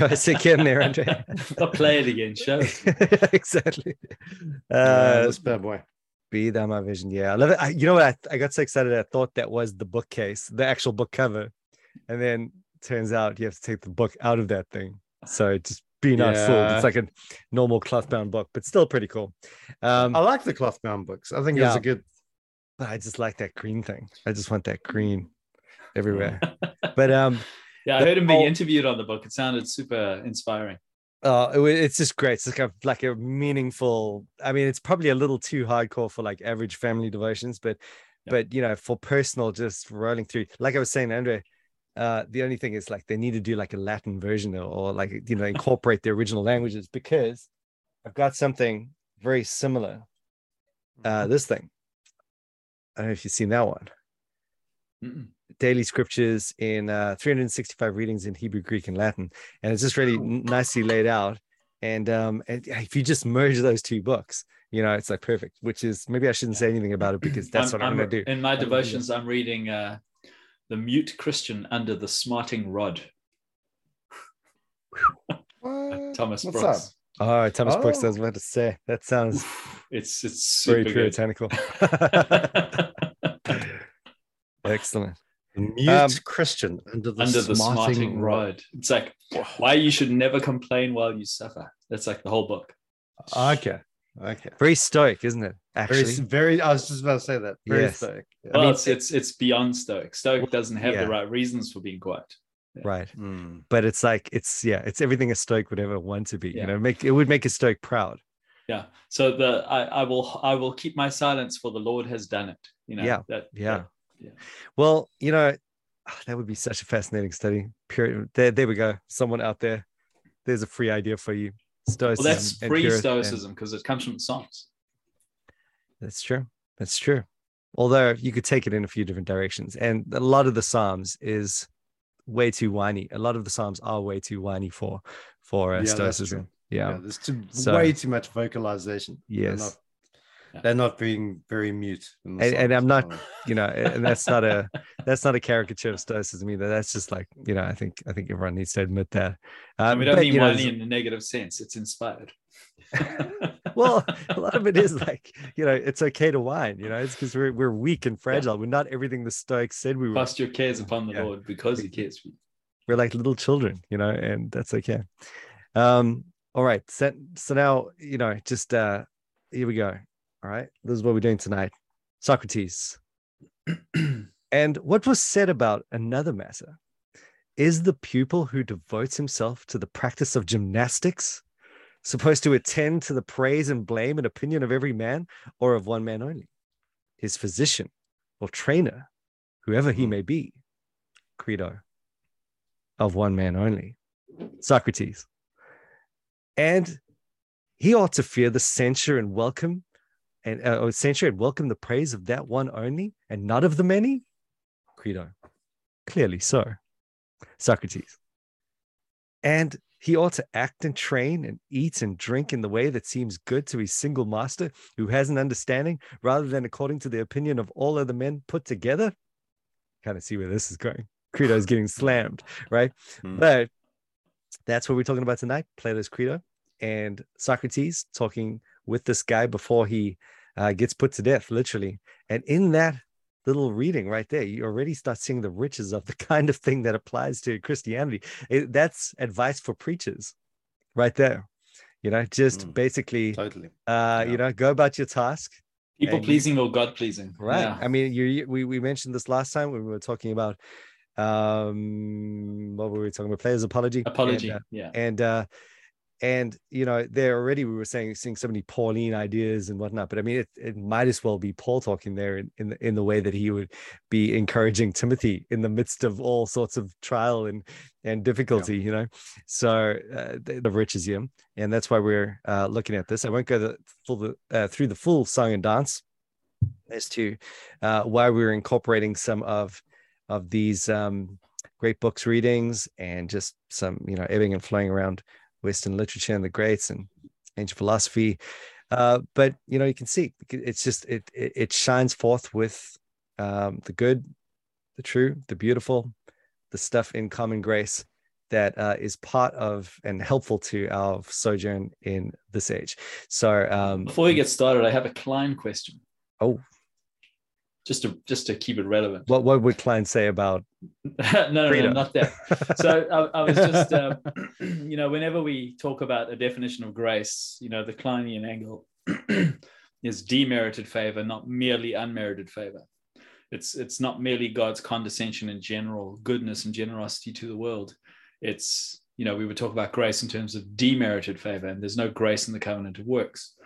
show us again there, Andre. I'll play it again. Show. exactly. Uh, Uh, this bad boy. be that my vision. Yeah, I love it. I, you know what? I, I got so excited. I thought that was the bookcase, the actual book cover, and then turns out you have to take the book out of that thing. So just be not fooled. It's like a normal cloth bound book, but still pretty cool. Um, I like the cloth bound books. I think it was a good. but I just like that green thing. I just want that green everywhere. but um, Yeah, I heard him being interviewed on the book. It sounded super inspiring. uh, it it's just great. It's like a like a meaningful. I mean, it's probably a little too hardcore for like average family devotions, but Yeah. but you know, for personal, just rolling through. Like I was saying, Andre, uh, the only thing is like they need to do like a Latin version or, or like you know incorporate the original languages because I've got something very similar. Uh, this thing. I don't know if you've seen that one. Mm-mm. Daily scriptures in uh, 365 readings in Hebrew, Greek, and Latin, and it's just really nicely laid out. And um, if you just merge those two books, you know, it's like perfect. Which is maybe I shouldn't say anything about it because that's what I'm, gonna do. In my I'm gonna do devotions, I'm reading uh, The Mute Christian Under the Smarting Rod, What? Thomas What's Brooks. Oh, Thomas Brooks. I Oh. was about to say that sounds It's it's very super good. puritanical. Excellent. Mute Um, Christian under the, Under the smarting, smarting rod. rod. It's like why you should never complain while you suffer. That's like the whole book. Okay. Okay. Very stoic, isn't it? Very, Actually, very. I was just about to say that. Very Yes. stoic. Yeah. Well, mean, it's, it's it's beyond Stoic. Stoic doesn't have yeah. the right reasons for being quiet. right. Mm. But it's like it's yeah, it's everything a stoic would ever want to be. Yeah. You know, make it would make a stoic proud. Yeah. So the I, I will I will keep my silence for the Lord has done it. You know. Yeah, That, Yeah. Yeah. Well, you know, ah, that would be such a fascinating study. Period. there, there we go. Someone out there, there's a free idea for you. Stoicism. Well, that's pure- Stoicism because it comes from the Psalms. That's true. That's true. Although you could take it in a few different directions, and a lot of the Psalms is way too whiny. A lot of the Psalms are way too whiny for for uh, Yeah, Stoicism. Yeah. Yeah, there's too, So- way too much vocalization. Yes. Not, Yeah. they're not being very mute. And- and I'm not- You know, and that's not a that's not a caricature of Stoicism either. That's just like you know, I think I think everyone needs to admit that. Um, we don't but, mean you know, whiny in a negative sense. It's inspired. well a lot of it is like you know it's okay to whine you know it's because we're, we're weak and fragile we're not everything the stoics said we were Cast your cares upon the Yeah. Lord because He cares for you. we're like little children you know and that's okay um all right so, so now you know just uh here we go all right this is what we're doing tonight. Socrates. And what was said about another matter? Is the pupil who devotes himself to the practice of gymnastics supposed to attend to the praise and blame and opinion of every man or of one man only? His physician or trainer whoever he Hmm. may be crito of one man only socrates. And he ought to fear the censure and welcome and uh, censure and welcome the praise of that one only and not of the many? Crito. Clearly so. Socrates. And he ought to act and train and eat and drink in the way that seems good to his single master who has an understanding rather than according to the opinion of all other men put together. Kind of see where this is going. Crito is getting slammed right? Hmm. but that's what we're talking about tonight plato's crito and socrates talking with this guy before he uh, gets put to death literally and in that little reading right there you already start seeing the riches of the kind of thing that applies to christianity It- that's advice for preachers right there you know just Mm. basically Totally. uh Yeah. you know go about your task People And you- pleasing or God pleasing. Right. Yeah. I mean, you you- we we mentioned this last time when we were talking about um what were we talking about? Plato's apology. Apology. And, uh, yeah. and uh and you know, there already we were saying seeing so many Pauline ideas and whatnot, but I mean it, it might as well be Paul talking there in, in the in the way that he would be encouraging Timothy in the midst of all sorts of trial and and difficulty, you know. So uh, the, the riches him and that's why we're uh, looking at this. I won't go the full uh, through the full song and dance as to uh, why we're incorporating some of of these um, great books readings and just some you know ebbing and flowing around Western literature and the greats and ancient philosophy. Uh, but you know you can see it's just it it, it shines forth with um, the good, the true, the beautiful, the stuff in common grace that uh, is part of and helpful to our sojourn in this age. So um, before we get started, I have a Kline question. Oh, just to just to keep it relevant. What what would Kline say about? no, no, no, not that. so I, I was just, uh, you know, whenever we talk about a definition of grace, you know, the Klinean angle is demerited favor, not merely unmerited favor. It's it's not merely God's condescension in general goodness and generosity to the world. It's you know we would talk about grace in terms of demerited favor, and there's no grace in the covenant of works.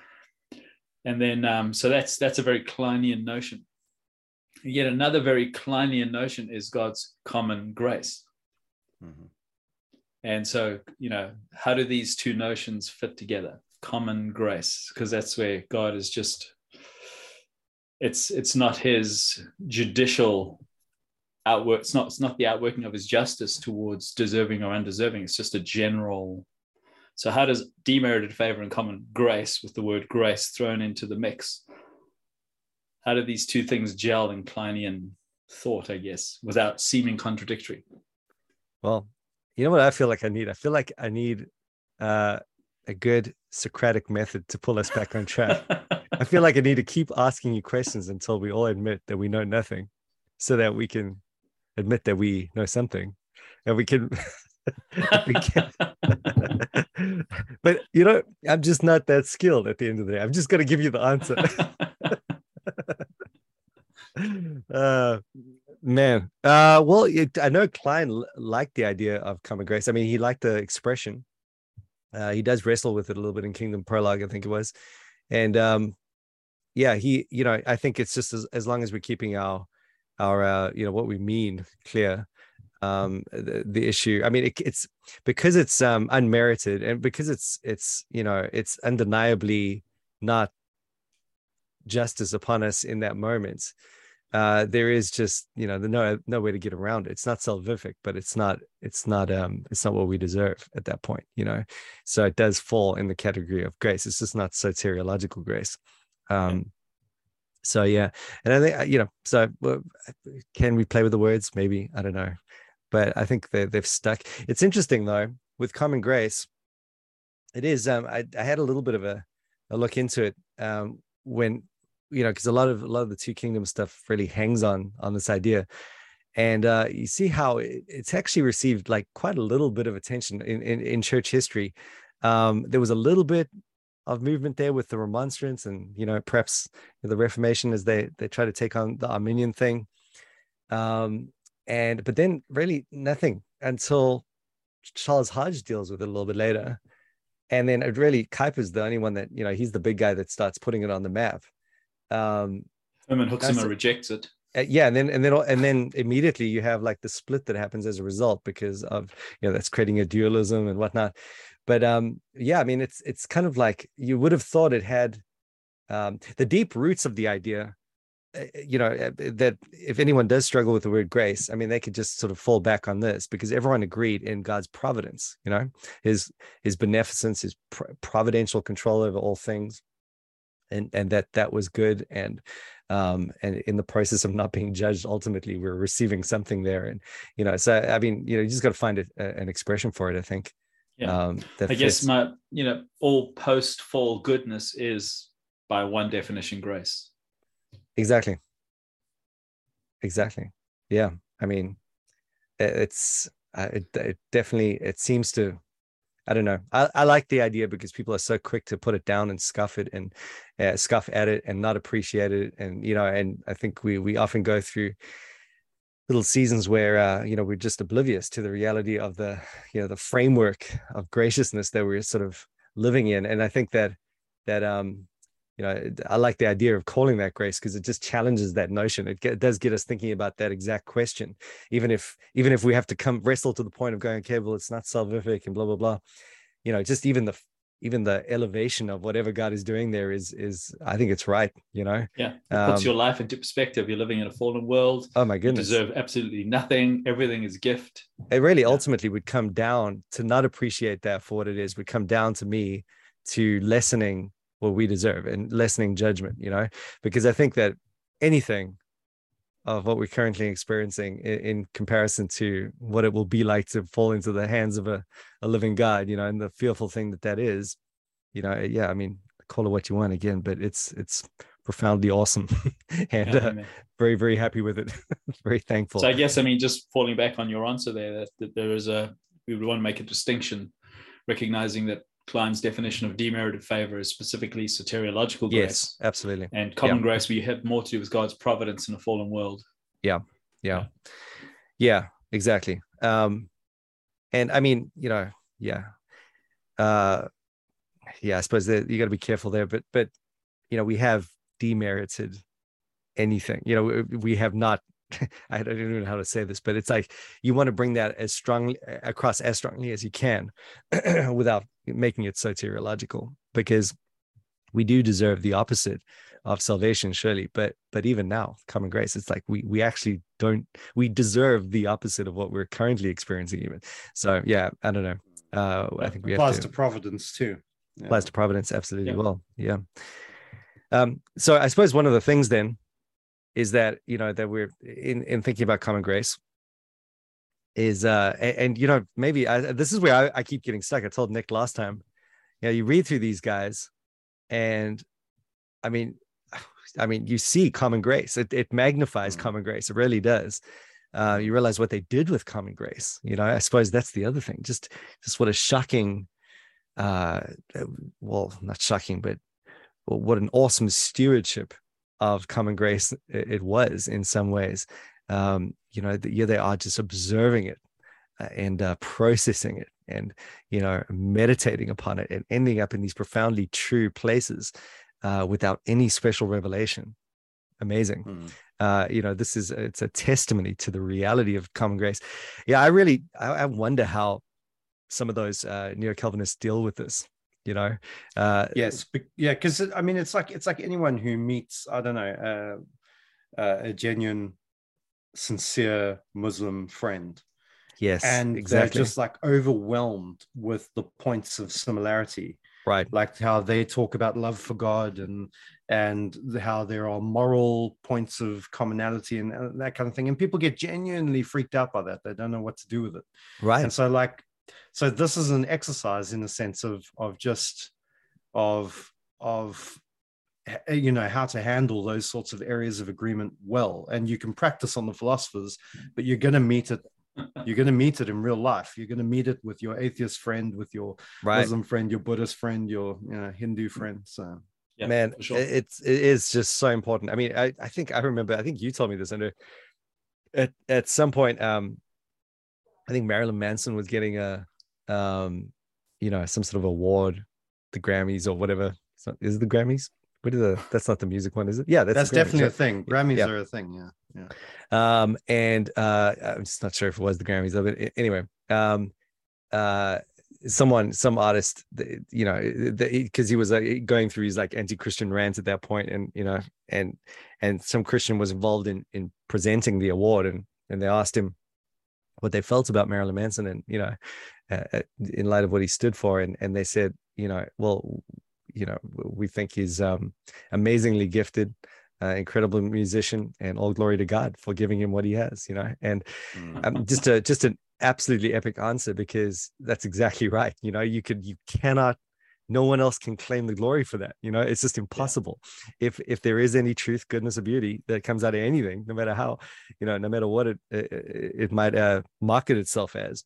And then um, so that's that's a very Klinean notion. Yet another very Klinean notion is God's common grace. Mm-hmm. And so, you know, how do these two notions fit together? Common grace, because that's where God is just it's it's not his judicial outwork it's not it's not the outworking of his justice towards deserving or undeserving it's just a general so how does demerited favor and common grace with the word grace thrown into the mix how do these two things gel in klinean thought i guess without seeming contradictory well you know what i feel like i need i feel like i need uh, a good socratic method to pull us back on track I feel like I need to keep asking you questions until we all admit that we know nothing, so that we can admit that we know something, and we can. we can. but you know, I'm just not that skilled. At the end of the day, I'm just gonna give you the answer. Uh, man, uh, well, it, I know Kline liked the idea of common grace. I mean, he liked the expression. Uh, he does wrestle with it a little bit in Kingdom Prologue, I think it was, and um, yeah, he, you know, I think it's just as, as long as we're keeping our, our, uh, you know, what we mean clear, um, the, the issue. I mean, it, it's because it's um, unmerited and because it's, it's, you know, it's undeniably not justice upon us in that moment. Uh, there is just, you know, the no, no way to get around it. It's not salvific, but it's not, it's not, um, it's not what we deserve at that point, you know? So it does fall in the category of grace. It's just not soteriological grace. Um, so yeah, and I think you know, so can we play with the words? Maybe I don't know, but I think they they've stuck. It's interesting though with common grace. It is. Um, I I had a little bit of a a look into it um when you know because a lot of a lot of the two kingdoms stuff really hangs on on this idea. And uh, you see how it, it's actually received like quite a little bit of attention in, in, in church history. Um, there was a little bit of movement there with the remonstrance and you know perhaps the reformation as they they try to take on the Arminian thing. Um and but then really nothing until charles hodge deals with it a little bit later. And then it really Kuyper's the only one that you know he's the big guy that starts putting it on the map um Herman Hoeksema rejects it. Uh, yeah and then and then and then immediately you have like the split that happens as a result because of you know that's creating a dualism and whatnot. But um yeah i mean it's it's kind of like you would have thought it had um the deep roots of the idea eh, eh, you know eh, that if anyone does struggle with the word grace i mean they could just sort of fall back on this because everyone agreed in god's providence you know his his beneficence his providential control over all things and and that that was good and um and in the process of not being judged ultimately we're receiving something there and you know so i mean you know you just got to find it, an expression for it i think yeah. Um, I fits. guess my, you know, all post fall goodness is by one definition grace. Exactly. Exactly. Yeah. I mean, it's, uh, it, it definitely, it seems to, I don't know. I, I like the idea because people are so quick to put it down and scuff it and uh, scuff at it and not appreciate it. And, you know, and I think we, we often go through, little seasons where uh, you know we're just oblivious to the reality of the you know the framework of graciousness that we're sort of living in and i think that that um you know i like the idea of calling that grace because it just challenges that notion it, get, it, does get us thinking about that exact question even if even if we have to come wrestle to the point of going okay well it's not salvific and blah blah blah you know just even the even the elevation of whatever God is doing there is is I think it's right, you know. Yeah, it puts um, your life into perspective. You're living in a fallen world. Oh my goodness, you deserve absolutely nothing. Everything is gift. It really yeah. ultimately would come down to not appreciate that for what it is. Would come down to me to lessening what we deserve and lessening judgment, you know, because I think that anything of what we're currently experiencing in, in, comparison to what it will be like to fall into the hands of a, a living God, you know, and the fearful thing that that is, you know, yeah, I mean, call it what you want again, but it's it's profoundly awesome and uh, very very happy with it. very thankful. So I guess I mean just falling back on your answer there that, that there is a we would want to make a distinction, recognizing that Kline's definition of demerited favor is specifically soteriological grace. Yes, absolutely. And common yeah. grace, you have more to do with God's providence in a fallen world. Yeah, yeah, yeah, exactly. Um, and I mean, you know, yeah, uh, yeah. I suppose that you got to be careful there, but but you know, we have demerited anything. You know, we have not I don't even know how to say this, but it's like you want to bring that as strongly across as strongly as you can without making it soteriological, because we do deserve the opposite of salvation, surely. But but even now, common grace, it's like we we actually don't we deserve the opposite of what we're currently experiencing, even. So yeah, I don't know. Uh, I think we applies have to, to providence too. Yeah. Applies to providence absolutely yeah. well. Yeah. Um, so I suppose one of the things then is that you know that we're in in thinking about common grace is uh and, and you know maybe I, this is where I, I, keep getting stuck. I told nick last time you know you read through these guys and i mean i mean you see common grace. It, it magnifies mm. common grace. It really does. Uh, you realize what they did with common grace. You know i suppose that's the other thing. Just just what a shocking uh well not shocking but what an awesome stewardship of common grace it was in some ways um, you know yeah they are just observing it uh, and uh, processing it and you know meditating upon it and ending up in these profoundly true places uh, without any special revelation. Amazing. Mm. uh, you know this is it's a testimony to the reality of common grace. Yeah i really i, I wonder how some of those uh, neo-calvinists deal with this you know? Uh yes yeah because i mean it's like it's like anyone who meets i don't know uh, uh, a genuine sincere muslim friend. Yes and exactly. just like overwhelmed with the points of similarity. Right. Like how they talk about love for god and and how there are moral points of commonality and that kind of thing. And people get genuinely freaked out by that. They don't know what to do with it. Right. And so like so this is an exercise in the sense of of just of of you know how to handle those sorts of areas of agreement well and you can practice on the philosophers but you're going to meet it you're going to meet it in real life you're going to meet it with your atheist friend with your right. muslim friend your buddhist friend your you know hindu friend so yeah, man sure. it's it is just so important i mean i i think i remember i think you told me this under at at some point um i think marilyn manson was getting a um, you know, some sort of award, the Grammys or whatever. Is it the Grammys? What is the? That's not the music one, is it? Yeah, that's, that's definitely a thing. Grammys yeah. are a thing. Yeah, yeah. Um, and uh, I'm just not sure if it was the Grammys, of it. anyway, um, uh, someone, some artist, you know, because he was uh, going through his like anti-Christian rants at that point, and you know, and and some Christian was involved in in presenting the award, and and they asked him what they felt about Marilyn Manson, and you know, uh, uh, in light of what he stood for and and they said you know well you know we think he's um, amazingly gifted uh, incredible musician and all glory to god for giving him what he has you know and um, mm. just a just an absolutely epic answer because that's exactly right you know you could you cannot no one else can claim the glory for that you know it's just impossible yeah. if if there is any truth goodness or beauty that comes out of anything no matter how you know no matter what it it, it might uh, market itself as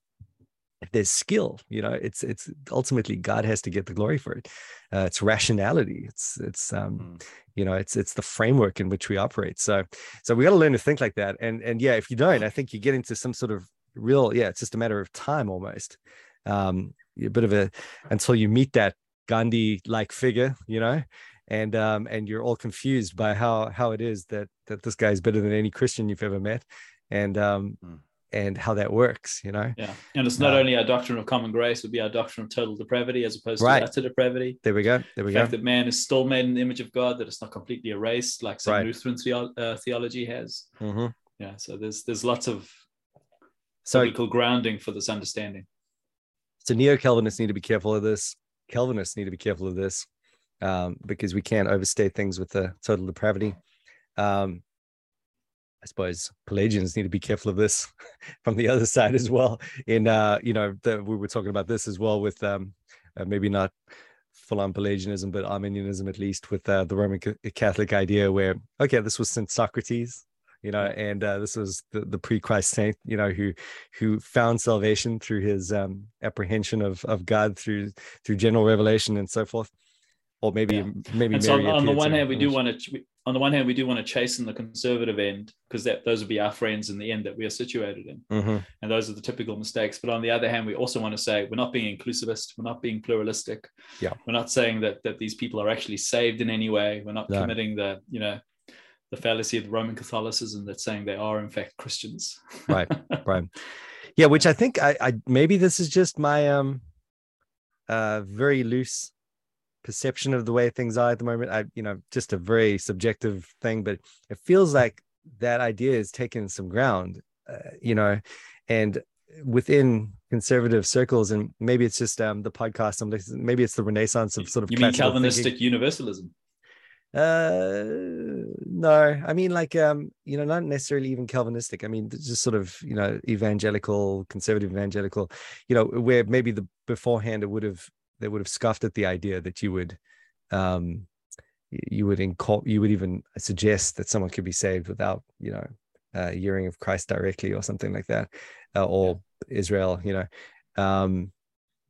there's skill you know it's it's ultimately god has to get the glory for it. Uh, it's rationality. It's it's um mm. you know it's it's the framework in which we operate. So so we got to learn to think like that. And and yeah if you don't i think you get into some sort of real yeah it's just a matter of time almost. Um a bit of a until you meet that gandhi like figure you know and um and you're all confused by how how it is that that this guy's better than any christian you've ever met. And um mm and how that works, you know? Yeah. And it's not uh, only our doctrine of common grace, it would be our doctrine of total depravity as opposed right. to utter depravity. There we go. There we go. the go. fact that man is still made in the image of God, that it's not completely erased like some right. Lutheran theo- uh, theology has. Mm-hmm. Yeah. So there's there's lots of so, biblical grounding for this understanding. So neo-Calvinists need to be careful of this. Calvinists need to be careful of this um, because we can't overstate things with the total depravity. Um, I suppose Pelagians need to be careful of this from the other side as well. In uh, you know, the, we were talking about this as well with um, uh, maybe not full on Pelagianism, but Arminianism at least with uh, the Roman Catholic idea where okay, this was Saint Socrates, you know, and uh, this was the, the pre-Christ saint, you know, who who found salvation through his um, apprehension of of God through through general revelation and so forth. Or maybe yeah. maybe. so on, on the one hand, we do want to on the one hand, we do want to chasten the conservative end because that those would be our friends in the end that we are situated in, mm-hmm. and those are the typical mistakes. But on the other hand, we also want to say we're not being inclusivist, we're not being pluralistic. Yeah, we're not saying that that these people are actually saved in any way. We're not no. committing the you know the fallacy of Roman Catholicism that's saying they are in fact Christians. right, right. Yeah, which I think I, I maybe this is just my um uh very loose perception of the way things are at the moment. I, you know, just a very subjective thing, but it feels like that idea is taking some ground, uh, you know, and within conservative circles, and maybe it's just um, the podcast. Maybe it's the renaissance of sort of. You mean Calvinistic thinking. universalism? Uh, no, I mean like um, you know, not necessarily even Calvinistic. I mean, just sort of you know, evangelical, conservative evangelical. You know, where maybe the beforehand it would have they would have scoffed at the idea that you would um you would incul- you would even suggest that someone could be saved without you know uh, hearing of Christ directly or something like that uh, or yeah. Israel you know. Um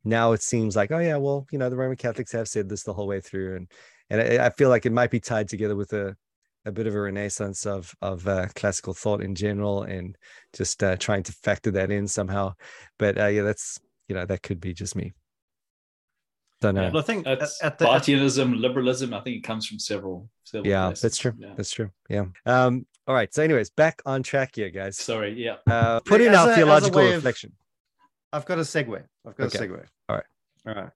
now it seems like oh yeah well you know the Roman Catholics have said this the whole way through and and I, I feel like it might be tied together with a a bit of a renaissance of of uh, classical thought in general and just uh, trying to factor that in somehow. But uh, yeah that's you know that could be just me don't know. Yeah, I think it's at, at the, liberalism. I think it comes from several. several yeah, places. that's true. Yeah. That's true. Yeah. Um. All right. So, anyways, back on track here, guys. Sorry. Yeah. Uh, put in our a, theological reflection. Of, I've got a segue. I've got okay. a segue. All right. All right.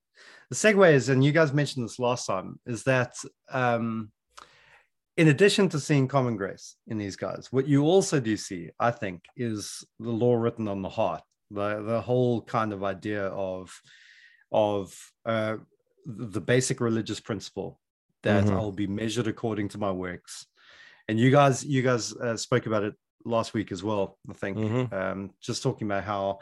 The segue is, and you guys mentioned this last time, is that um, in addition to seeing common grace in these guys, what you also do see, I think, is the law written on the heart. The the whole kind of idea of of uh, the basic religious principle that mm-hmm. I'll be measured according to my works. And you guys, you guys uh, spoke about it last week as well. I think mm-hmm. um, just talking about how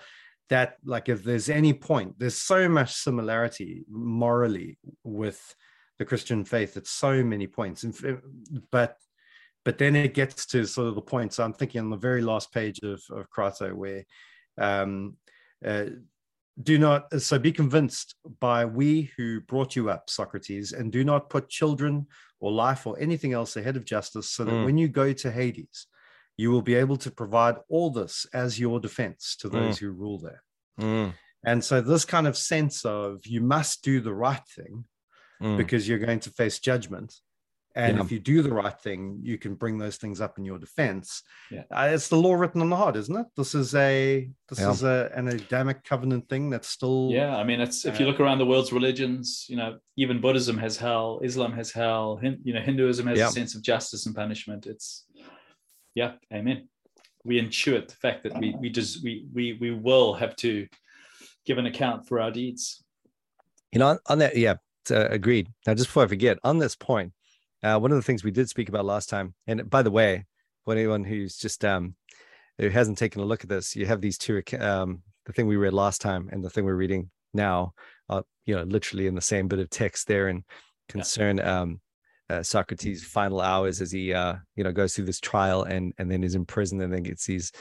that, like, if there's any point, there's so much similarity morally with the Christian faith at so many points. But but then it gets to sort of the point. So I'm thinking on the very last page of of Crito where um, uh, do not so be convinced by we who brought you up socrates and do not put children or life or anything else ahead of justice so that mm. when you go to hades you will be able to provide all this as your defense to those mm. who rule there mm. and so this kind of sense of you must do the right thing mm. because you're going to face judgment and yeah. if you do the right thing you can bring those things up in your defense. Yeah. uh, it's the law written on the heart isn't it? This is a this yeah. is a, an adamic covenant thing that's still yeah i mean it's uh, if you look around the world's religions you know even buddhism has hell islam has hell Hin, you know hinduism has a sense of justice and punishment. It's yeah amen. We intuit the fact that we we just we we we will have to give an account for our deeds. You know on, on that yeah uh, agreed. Now just before i forget on this point uh, one of the things we did speak about last time, and by the way, for anyone who's just um, who hasn't taken a look at this, you have these two um, the thing we read last time and the thing we're reading now, uh, you know, literally in the same bit of text there and concern yeah. um, uh, Socrates' final hours as he uh, you know goes through this trial and and then is in prison and then gets these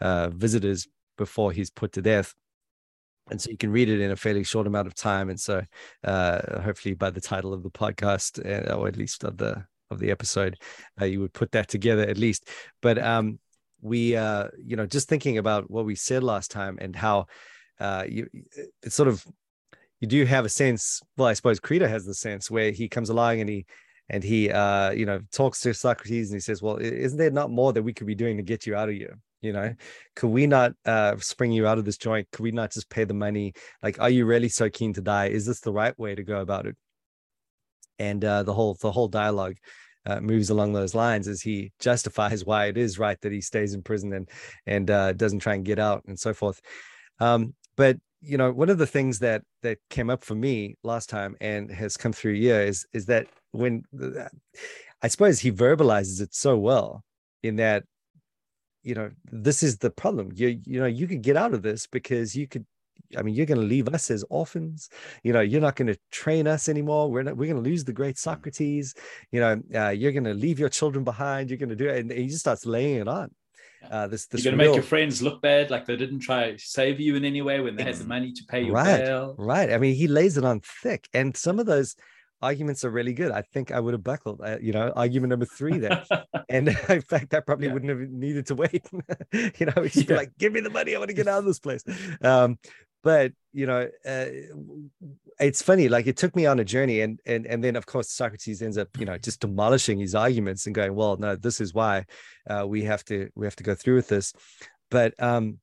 uh, visitors before he's put to death and so you can read it in a fairly short amount of time. And so uh, hopefully by the title of the podcast uh, or at least of the of the episode uh, you would put that together at least. But um we uh you know just thinking about what we said last time and how uh you it's sort of you do have a sense well i suppose Crito has the sense where he comes along and he and he uh you know talks to socrates and he says well isn't there not more that we could be doing to get you out of here you know could we not uh spring you out of this joint? Could we not just pay the money? Like are you really so keen to die? Is this the right way to go about it? And uh the whole the whole dialogue uh, moves along those lines as he justifies why it is right that he stays in prison and and uh, doesn't try and get out and so forth. Um but you know one of the things that that came up for me last time and has come through here is is that when i suppose he verbalizes it so well in that you know, this is the problem. You you know, you could get out of this because you could I mean, you're going to leave us as orphans. You know, you're not going to train us anymore. We're not, we're going to lose the great mm. Socrates. You know, uh, you're going to leave your children behind. You're going to do it, and he just starts laying it on. Uh, this, this you're going to real... make your friends look bad, like they didn't try to save you in any way when they had the money to pay your right, bail. Right. I mean, he lays it on thick, and some of those arguments are really good. I think I would have buckled. Uh, you know, argument number three there, and in fact, I probably yeah. wouldn't have needed to wait. you know, just yeah. like, give me the money. I want to get out of this place. Um, but you know uh, it's funny like it took me on a journey and and and then of course socrates ends up you know just demolishing his arguments and going well no this is why uh, we have to we have to go through with this but um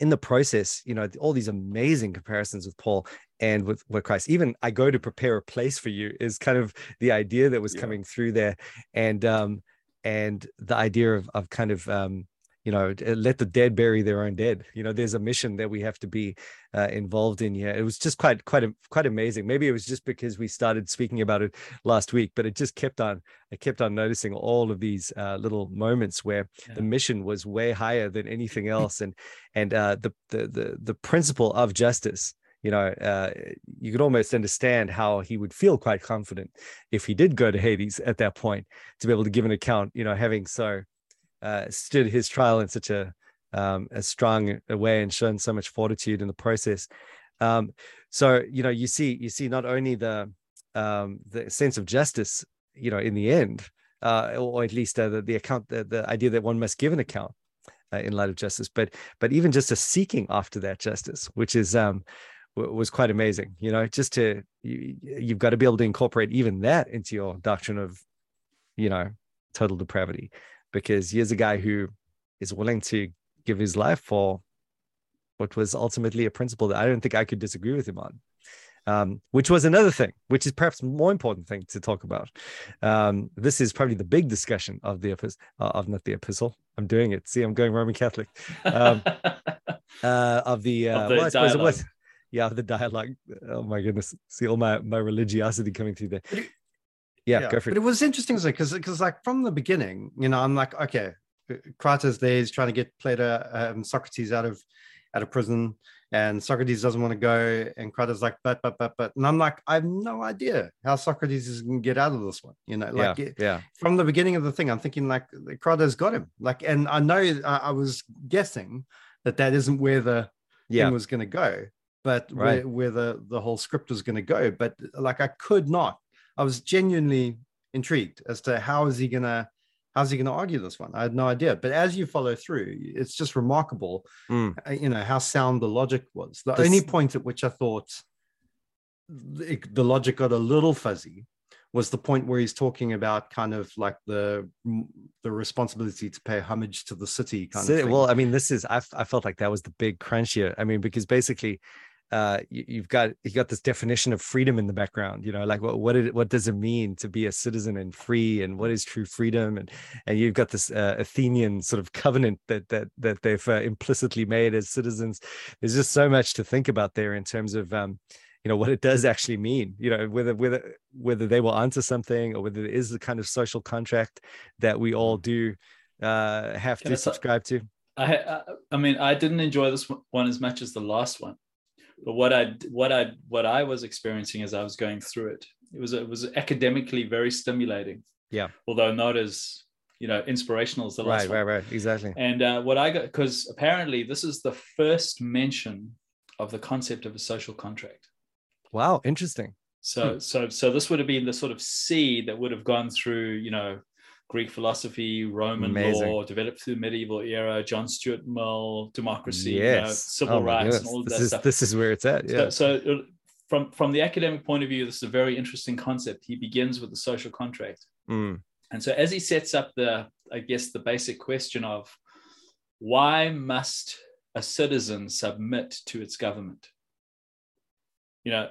in the process you know all these amazing comparisons with paul and with, with christ even i go to prepare a place for you is kind of the idea that was yeah. coming through there and um and the idea of, of kind of um you know let the dead bury their own dead. You know there's a mission that we have to be uh, involved in here. It was just quite quite quite amazing. Maybe it was just because we started speaking about it last week but it just kept on i kept on noticing all of these uh, little moments where yeah. the mission was way higher than anything else. And and uh, the, the the the principle of justice you know, uh, you could almost understand how he would feel quite confident if he did go to Hades at that point to be able to give an account, you know, having so uh, stood his trial in such a um, a strong way and shown so much fortitude in the process. Um, so you know, you see, you see not only the um, the sense of justice, you know, in the end, uh, or at least uh, the, the account, the, the idea that one must give an account uh, in light of justice, but but even just a seeking after that justice, which is um, was quite amazing. You know, just to you, you've got to be able to incorporate even that into your doctrine of, you know, total depravity because here's a guy who is willing to give his life for what was ultimately a principle that I don't think I could disagree with him on. Um, which was another thing, which is perhaps more important thing to talk about. Um, this is probably the big discussion of the epistle, uh, of not the epistle. I'm doing it. See, I'm going Roman Catholic. Um, uh, of the, uh, of the what, dialogue. What, yeah, of the dialogue. Oh my goodness! See all my my religiosity coming through there yeah, yeah, go for it. But it was interesting because because like from the beginning, you know, I'm like, okay, Crates there is trying to get Plato um, Socrates out of out of prison, and Socrates doesn't want to go, and Crates like, but but but but, and I'm like, I have no idea how Socrates is going to get out of this one. You know, like yeah, yeah. From the beginning of the thing, I'm thinking like Crates got him, like, and I know I, I was guessing that that isn't where the yeah. thing was going to go, but right. where, where the the whole script was going to go, but like I could not I was genuinely intrigued as to how is he gonna how's he gonna argue this one? I had no idea. But as you follow through, it's just remarkable, mm. you know, how sound the logic was. The this... only point at which I thought the, the logic got a little fuzzy was the point where he's talking about kind of like the the responsibility to pay homage to the city kind so, of thing. Well, I mean, this is I, I felt like that was the big crunch here. I mean, because basically uh, you, have got you got this definition of freedom in the background. You know, like what what it, what does it mean to be a citizen and free, and what is true freedom, and and you've got this uh, Athenian sort of covenant that that that they've uh, implicitly made as citizens. There's just so much to think about there in terms of um, you know what it does actually mean. You know, whether whether whether they will answer something or whether it is the kind of social contract that we all do uh, have Can to subscribe to. I I mean I didn't enjoy this one as much as the last one but what I what I what I was experiencing as I was going through it, it was it was academically very stimulating. Yeah. Although not as you know inspirational as the last right, one. Right, right, exactly. And uh, what I got because apparently this is the first mention of the concept of a social contract. Wow, interesting. So hmm. so so this would have been the sort of seed that would have gone through you know Greek philosophy, Roman Amazing. law, developed through the medieval era, John Stuart Mill, democracy, yes. you know, civil oh rights, and all of this that is, stuff. This is where it's at. Yeah. So, so, uh, from from the academic point of view, this is a very interesting concept. He begins with the social contract, mm. and so as he sets up the, I guess, the basic question of why must a citizen submit to its government? You know,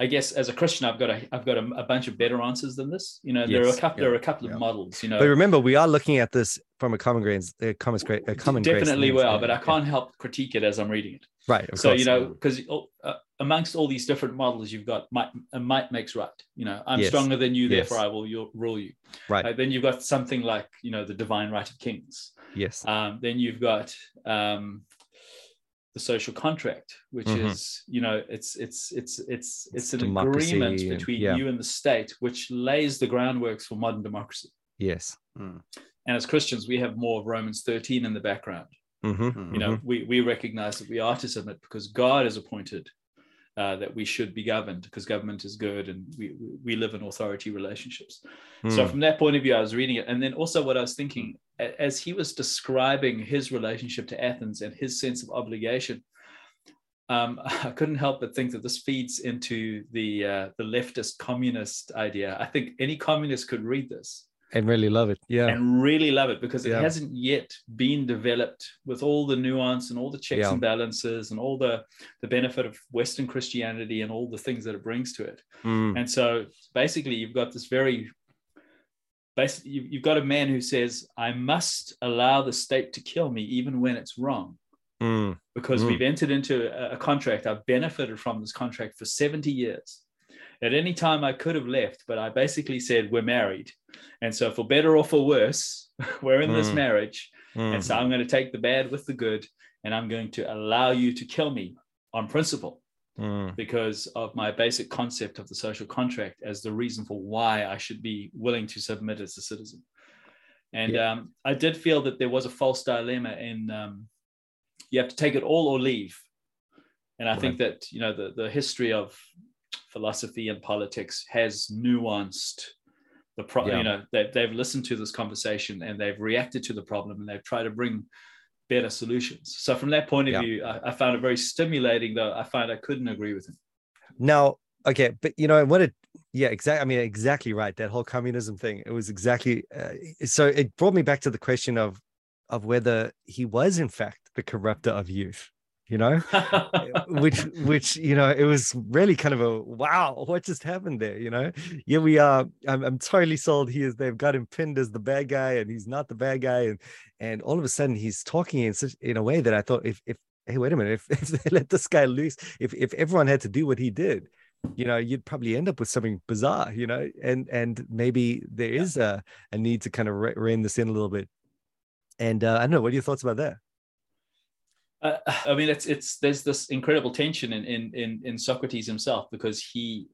I guess as a Christian, I've got a I've got a, a bunch of better answers than this. You know, yes. there are a couple yeah. there are a couple of models. You know, but remember, we are looking at this from a common grains, a common great, a common definitely well, but I can't help critique it as I'm reading it. Right. so course. you know, because uh, amongst all these different models, you've got might, might makes right. You know, I'm yes. stronger than you, yes. therefore I will rule you. Right. Uh, then you've got something like you know the divine right of kings. Yes. Um, then you've got um, the social contract, which mm-hmm. is you know it's it's it's it's it's, an agreement and, between yeah. you and the state, which lays the groundworks for modern democracy. Yes. Mm. And as Christians, we have more of Romans 13 in the background. Mm-hmm, you know, mm-hmm. we, we recognize that we are to submit because God has appointed uh, that we should be governed because government is good and we, we live in authority relationships. Mm. So, from that point of view, I was reading it. And then also, what I was thinking as he was describing his relationship to Athens and his sense of obligation, um, I couldn't help but think that this feeds into the uh, the leftist communist idea. I think any communist could read this and really love it yeah and really love it because it yeah. hasn't yet been developed with all the nuance and all the checks yeah. and balances and all the the benefit of western christianity and all the things that it brings to it mm. and so basically you've got this very basically you've got a man who says i must allow the state to kill me even when it's wrong mm. because mm. we've entered into a, a contract i've benefited from this contract for 70 years at any time I could have left, but I basically said, We're married. And so, for better or for worse, we're in mm. this marriage. Mm. And so, I'm going to take the bad with the good, and I'm going to allow you to kill me on principle mm. because of my basic concept of the social contract as the reason for why I should be willing to submit as a citizen. And yeah. um, I did feel that there was a false dilemma in um, you have to take it all or leave. And I right. think that you know the the history of philosophy and politics has nuanced the problem. Yeah. You know, they, they've listened to this conversation and they've reacted to the problem and they've tried to bring better solutions. So from that point of yeah. view, I, I, found it very stimulating. Though I find I couldn't agree with him. Now, okay, but you know what? It yeah, exactly. I mean, exactly right. That whole communism thing. It was exactly uh, so. It brought me back to the question of of whether he was in fact the corrupter of youth you know? Which which you know it was really kind of a wow what just happened there? you know? Yeah we are I'm, I'm totally sold. He is they've got him pinned as the bad guy and he's not the bad guy and and all of a sudden he's talking in such in a way that i thought if if hey wait a minute if, if they let this guy loose if if everyone had to do what he did you know you'd probably end up with something bizarre you know? And and maybe there is a, a need to kind of rein this in a little bit. And uh, i don't know what are your thoughts about that uh, I mean, it's it's there's this incredible tension in, in in in Socrates himself because he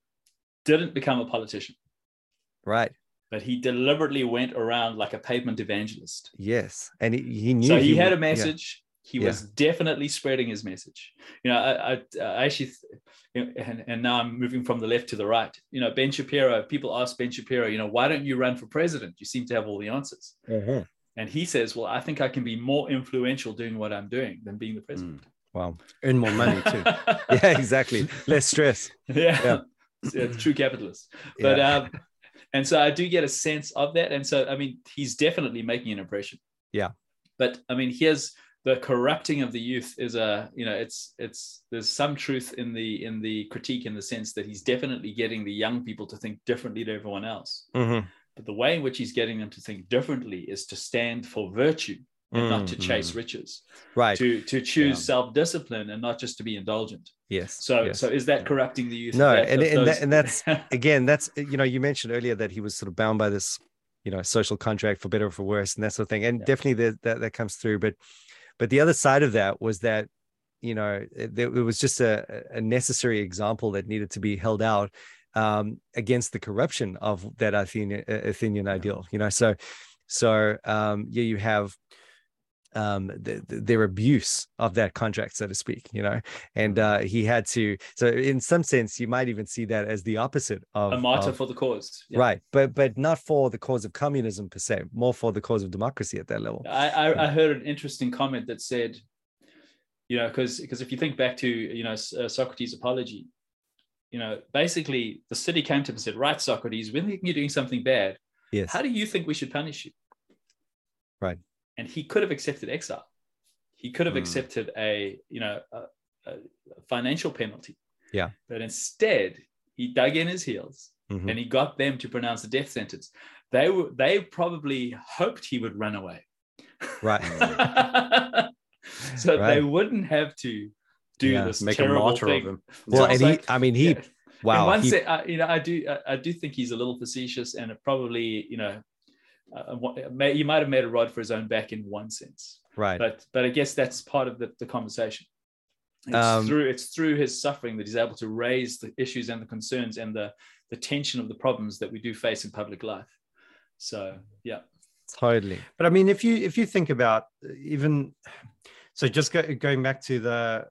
didn't become a politician, right? But he deliberately went around like a pavement evangelist. Yes, and he, he knew. So he, he had a message. Yeah. He yeah. was definitely spreading his message. You know, I, I, I actually, you know, and, and now I'm moving from the left to the right. You know, Ben Shapiro. People ask Ben Shapiro, you know, why don't you run for president? You seem to have all the answers. Mm-hmm. And he says, Well, I think I can be more influential doing what I'm doing than being the president. Mm. Wow. Earn more money too. yeah, exactly. Less stress. Yeah. yeah. yeah true capitalist. But yeah. um, and so I do get a sense of that. And so I mean, he's definitely making an impression. Yeah. But I mean, here's the corrupting of the youth is a you know it's it's there's some truth in the in the critique in the sense that he's definitely getting the young people to think differently to everyone else mm-hmm. But the way in which he's getting them to think differently is to stand for virtue and mm, not to chase mm. riches. Right. To to choose yeah. self-discipline and not just to be indulgent. Yes. So yes. so is that corrupting the youth? No, and, and, that, and that's again, that's you know, you mentioned earlier that he was sort of bound by this, you know, social contract for better or for worse, and that sort of thing. And yeah. definitely that, that that comes through. But but the other side of that was that you know it, it was just a, a necessary example that needed to be held out um, against the corruption of that Athenian, Athenian ideal. You know, so so um, yeah, you have um, the, the, their abuse of that contract, so to speak. You know, and uh, he had to. So in some sense, you might even see that as the opposite of a martyr of, for the cause, yeah. right? But but not for the cause of communism per se, more for the cause of democracy at that level. I I, I heard an interesting comment that said. You know, because because if you think back to you know uh, Socrates' apology, you know, basically the city came to him and said, Right, Socrates, when you're doing something bad, yes. how do you think we should punish you? Right. And he could have accepted exile. He could have mm. accepted a, you know, a, a financial penalty. Yeah. But instead, he dug in his heels Mhm. and he got them to pronounce the death sentence. They were they probably hoped he would run away. Right. so Right. they wouldn't have to do Yeah, this make a martyr thing. of him. Well, and it's he, I mean, he, yeah. wow. one he- I, you know, I do, I, I do think he's a little facetious, and probably, you know, uh, may, he might have made a rod for his own back in one sense, right. but but I guess that's part of the, the conversation. It's Um, through it's through his suffering that he's able to raise the issues and the concerns and the the tension of the problems that we do face in public life. So yeah, totally. But I mean, if you if you think about even so, just go, going back to the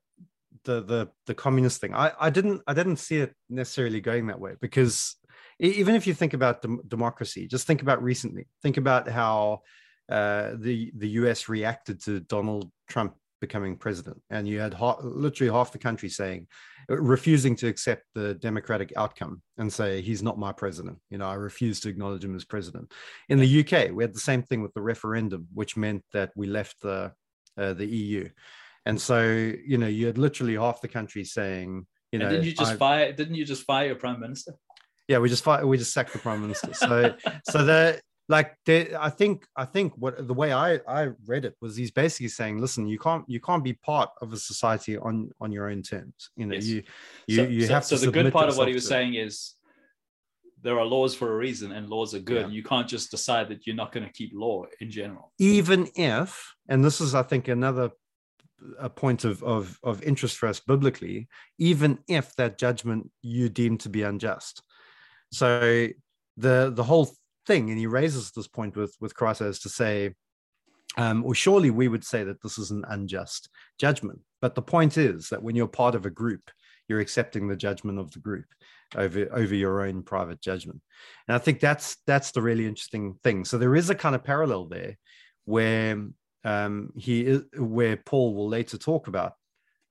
the the the communist thing, I I didn't I didn't see it necessarily going that way because even if you think about dem- democracy, just think about recently. Think about how uh, the the U.S. reacted to Donald Trump becoming president, and you had ha- literally half the country saying refusing to accept the democratic outcome and say he's not my president you know i refuse to acknowledge him as president in the uk we had the same thing with the referendum which meant that we left the uh, the eu and so you know you had literally half the country saying you know and didn't you just I- fire? Didn't you just fire your prime minister? yeah we just fi- we just sacked the prime minister so so the like i think i think what the way i i read it was he's basically saying listen you can't you can't be part of a society on on your own terms you know Yes. you you, so, you so- have so to the good part of what he was saying is there are laws for a reason and laws are good Yeah. you can't just decide that you're not going to keep law in general even if and this is i think another a point of, of of interest for us biblically even if that judgment you deem to be unjust. So the the whole thing and he raises this point with with crito as to say um well surely we would say that this is an unjust judgment. But the point is that when you're part of a group you're accepting the judgment of the group over over your own private judgment. And i think that's that's the really interesting thing. So there is a kind of parallel there where um, he is where Paul will later talk about,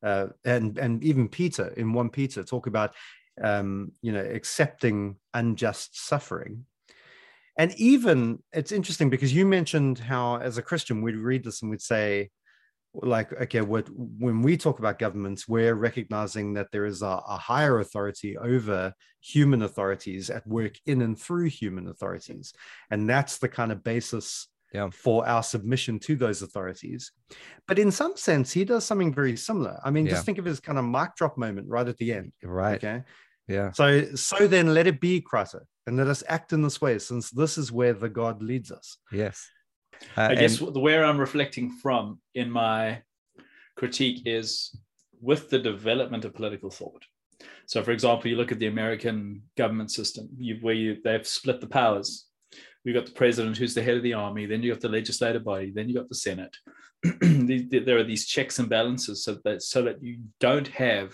uh, and and even Peter in one Peter talk about, um, you know, accepting unjust suffering, and even it's interesting because you mentioned how as a Christian we'd read this and we'd say, like, okay, what when we talk about governments, we're recognizing that there is a, a higher authority over human authorities at work in and through human authorities, and that's the kind of basis Yeah. for our submission to those authorities. But in some sense, he does something very similar. I mean, Yeah. just think of his kind of mic drop moment right at the end. Right. Okay. Yeah. So, so then let it be, Crito, and let us act in this way, since this is where the God leads us. Yes. Uh, i guess and- the where i'm reflecting from in my critique is with the development of political thought so for example you look at the american government system you, where you they've split the powers we've got the president who's the head of the army then you've got the legislative body then you've got the senate The- the- there are these checks and balances so that so that you don't have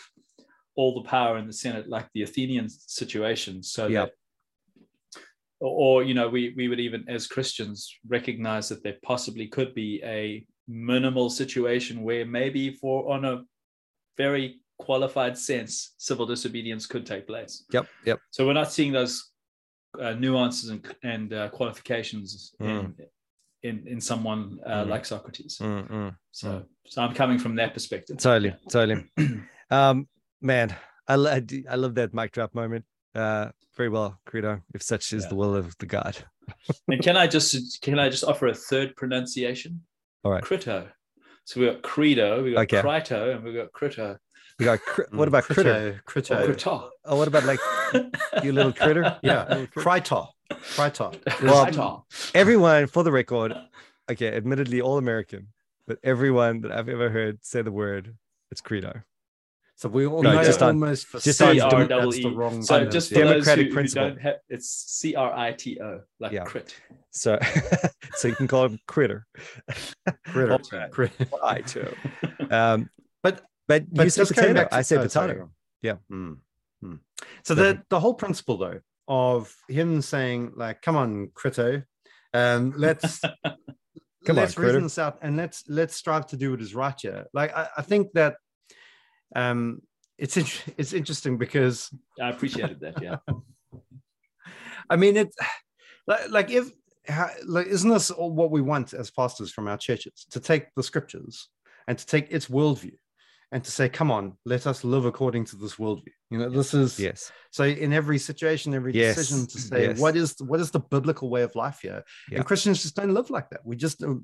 all the power in the senate like the athenian situation so Yeah. that or you know we we would even as christians recognize that there possibly could be a minimal situation where maybe for on a very qualified sense civil disobedience could take place Yep. Yep. so we're not seeing those uh, nuances and, and uh, qualifications in, Mm. in in someone uh, Mm. like socrates Mm, mm. so so i'm coming from that perspective Totally. Totally. um, man, I, I, I love that mic drop moment. Uh, very well, Credo. If such is Yeah. the will of the God. and can i just can i just offer a third pronunciation All right. crito so we got credo we got Okay. crito and we got crito We got. Cri- Mm, what about critter? Crito. Or Crito. crito Oh, what about like you little critter? Yeah. Little critter? Crito. Crito. Well, Crito. Everyone, for the record, okay, admittedly all American, but everyone that I've ever heard say the word, it's Credo. So we all No, know just on- almost for just on dem- that's the C-R-E-E. wrong So pronunciation. just for Democratic those who, who principle. don't have, it's C R I T O, like Yeah. crit. So, so you can call him critter. Critter. All right. Crit- I too. Um, But- but But you said potato. back to- I said oh, sorry. Yeah. Mm, mm. So Go the the whole principle though of him saying like, "Come on, Crito, um, let's Come let's on, reason this out and let's let's strive to do what is right here." Like I, I think that um, it's in- it's interesting because I appreciated that. Yeah. I mean it like, like if how, like isn't this all what we want as pastors from our churches to take the scriptures and to take its worldview and to say, come on, let us live according to this worldview. You know, this is yes. So in every situation, every Yes. decision, to say Yes. what is what is the biblical way of life here? Yeah. And Christians just don't live like that. We just uh,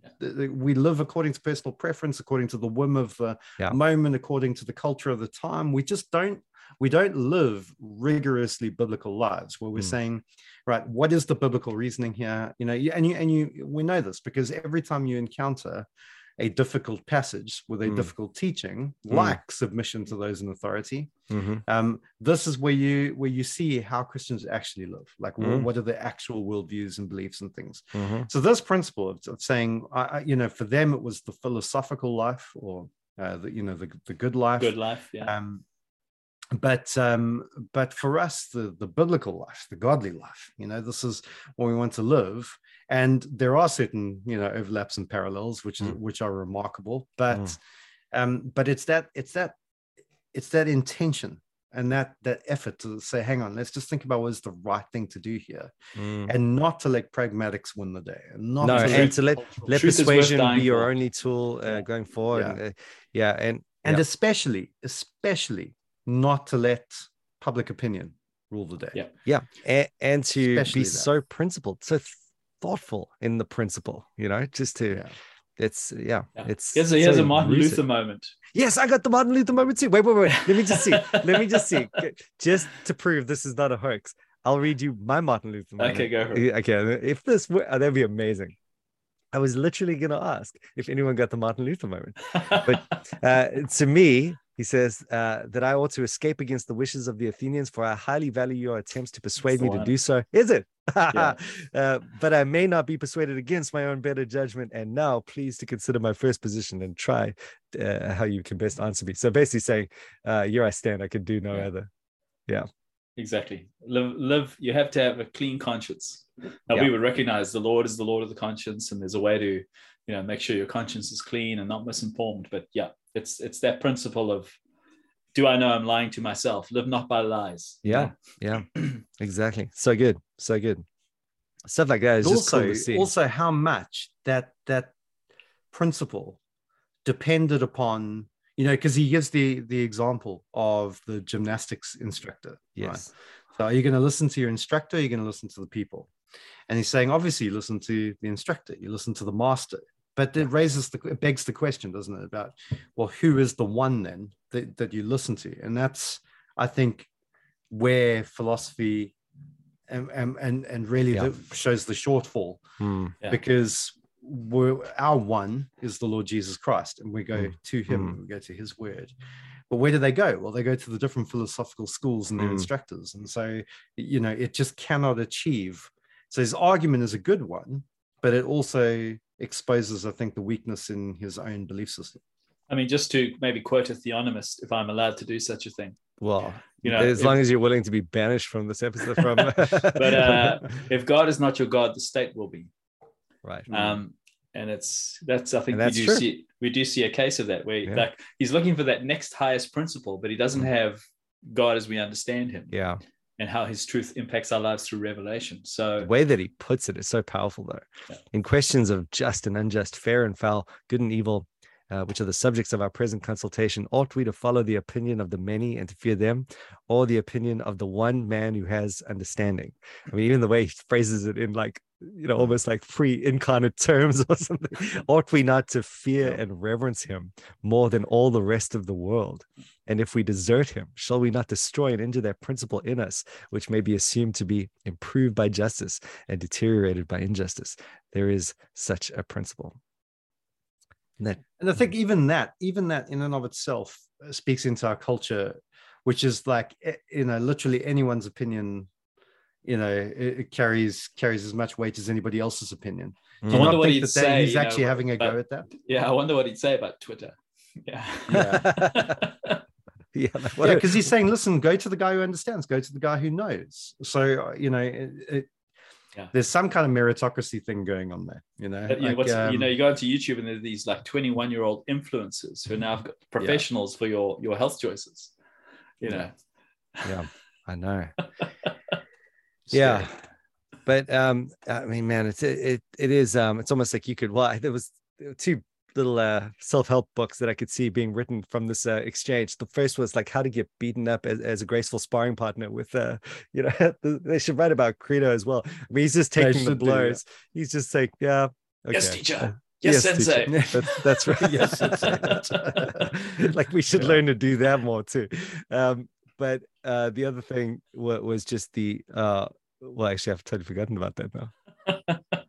we live according to personal preference, according to the whim of the Yeah. moment, according to the culture of the time. We just don't we don't live rigorously biblical lives where we're Mm. saying, right, what is the biblical reasoning here? You know, and you and you we know this because every time you encounter a difficult passage with a Mm. difficult teaching, Mm. like submission to those in authority, Mhm. um, this is where you where you see how Christians actually live. Like, Mm. what are the actual worldviews and beliefs and things. Mhm. So this principle of, of saying, you know, for them it was the philosophical life or uh, the you know the the good life. Good life. Yeah. Um, but um, but for us, the the biblical life, the godly life, you know, this is what we want to live. And there are certain, you know, overlaps and parallels, which is Mm. which are remarkable. But Mm. um, but it's that it's that it's that intention and that that effort to say, hang on, let's just think about what is the right thing to do here, Mm. and not to let pragmatics win the day, and not No, to and to let let Truth persuasion be your for. only tool uh, going forward. Yeah. And, uh, yeah, and and yeah. especially especially not to let public opinion rule the day. Yeah. yeah and, and to Especially be that. so principled so thoughtful in the principle you know just to Yeah. it's yeah, Yeah. it's Here's a, here's so a Martin rooted. Luther moment. yes i got the martin luther moment too wait wait wait let me just see let me just see just to prove this is not a hoax i'll read you my martin luther moment Okay, go for it. Okay if this were oh, that'd be amazing i was literally going to ask if anyone got the martin luther moment but uh, to me, he says uh, that I ought to escape against the wishes of the Athenians, for I highly value your attempts to persuade me to do so. Is it? Yeah. uh, but I may not be persuaded against my own better judgment. And now, please to consider my first position and try uh, how you can best answer me. So basically, saying, uh, "Here I stand. I can do no Yeah. other." Yeah. Exactly. Live, live. You have to have a clean conscience. Now Yeah. we would recognize the Lord is the Lord of the conscience, and there's a way to, you know, make sure your conscience is clean and not misinformed. But yeah, it's it's that principle of, do I know I'm lying to myself? Live not by lies. Yeah. Yeah, exactly. So good. So good. Stuff like that is just also cool to see. also how much that that principle depended upon you know because he gives the the example of the gymnastics instructor right? yes. so are you going to listen to your instructor or are you going to listen to the people and he's saying obviously you listen to the instructor you listen to the master but it raises the it begs the question doesn't it about well who is the one then that, that you listen to and that's i think where philosophy and and and, and really Yeah. the, shows the shortfall Hmm. Yeah. because we're, our one is the Lord Jesus Christ, and we go Mm. to Him, Mm. we go to His Word. But where do they go? Well, they go to the different philosophical schools and their Mm. instructors, and so you know it just cannot achieve. So his argument is a good one, but it also exposes, I think, the weakness in his own belief system. I mean, just to maybe quote a theonomist, if I'm allowed to do such a thing. Well, You know, as if- long as you're willing to be banished from this episode, from But uh, if God is not your God, the state will be. right, Um, and it's that's I think we do true. see we do see a case of that where Yeah. like he's looking for that next highest principle, but he doesn't Mm. have God as we understand him yeah, and how his truth impacts our lives through revelation. So the way that he puts it is so powerful, though. Yeah. In questions of just and unjust, fair and foul, good and evil, uh, which are the subjects of our present consultation, ought we to follow the opinion of the many and to fear them, or the opinion of the one man who has understanding? I mean, even the way he phrases it in like you know almost like pre-incarnate terms or something. Ought we not to fear and reverence him more than all the rest of the world? And if we desert him shall we not destroy and injure that principle in us which may be assumed to be improved by justice and deteriorated by injustice? There is such a principle and that And I think even that, even that in and of itself uh, speaks into our culture, which is like eh, you know, literally anyone's opinion, you know, it, it carries carries as much weight as anybody else's opinion. Do I wonder not what think he'd that, that say, he's you know, actually having a but- go at that? yeah, I wonder what he'd say about Twitter. Yeah. yeah like, what yeah, because he's saying, listen, go to the guy who understands, go to the guy who knows. So uh, you know, it, it, Yeah. there's some kind of meritocracy thing going on there. You know, you, know, Like, you um, know, you go onto YouTube and there's these like 21 year old influencers who are now professionals for your your health choices. You know, yeah i know yeah but um i mean man it's it it, it is um it's almost like you could well there was two little uh, self-help books that I could see being written from this uh, exchange. The first was like how to get beaten up as, as a graceful sparring partner with uh, you know, they should write about Credo as well. I mean, he's just taking the blows. He's just like, yeah, okay. yes, teacher. Uh, yes, yes, sensei. That's, that's right. yes, sensei. like we should yeah. learn to do that more too. Um, but uh, the other thing was just the uh, well, actually, I've totally forgotten about that now.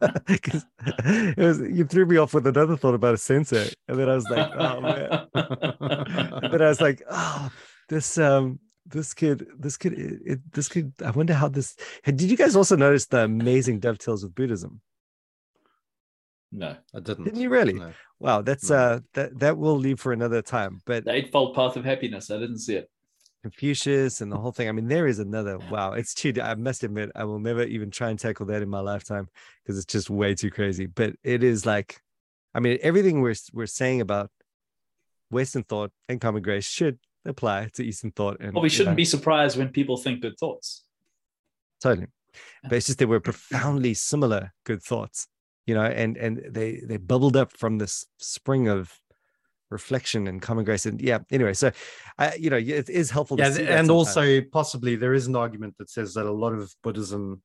Because it was you threw me off with another thought about a sensei, and then I was like, oh man. but I was like, oh, this um this kid, this kid, it, it, this kid. I wonder how this. Did you guys also notice the amazing dovetails with Buddhism? No, I didn't. Didn't you really? No. Wow, that's no. uh that that will leave for another time. But the Eightfold Path of Happiness. I didn't see it. Confucius and the whole thing. I mean, there is another wow. It's too. I must admit, I will never even try and tackle that in my lifetime because it's just way too crazy. But it is like, I mean, everything we're we're saying about Western thought and common grace should apply to Eastern thought. And well, we shouldn't you know, be surprised when people think good thoughts. Totally, but it's just that we're profoundly similar good thoughts, you know, and and they they bubbled up from this spring of reflection and common grace and yeah anyway so i you know it is helpful yeah and also possibly there is an argument that says that a lot of buddhism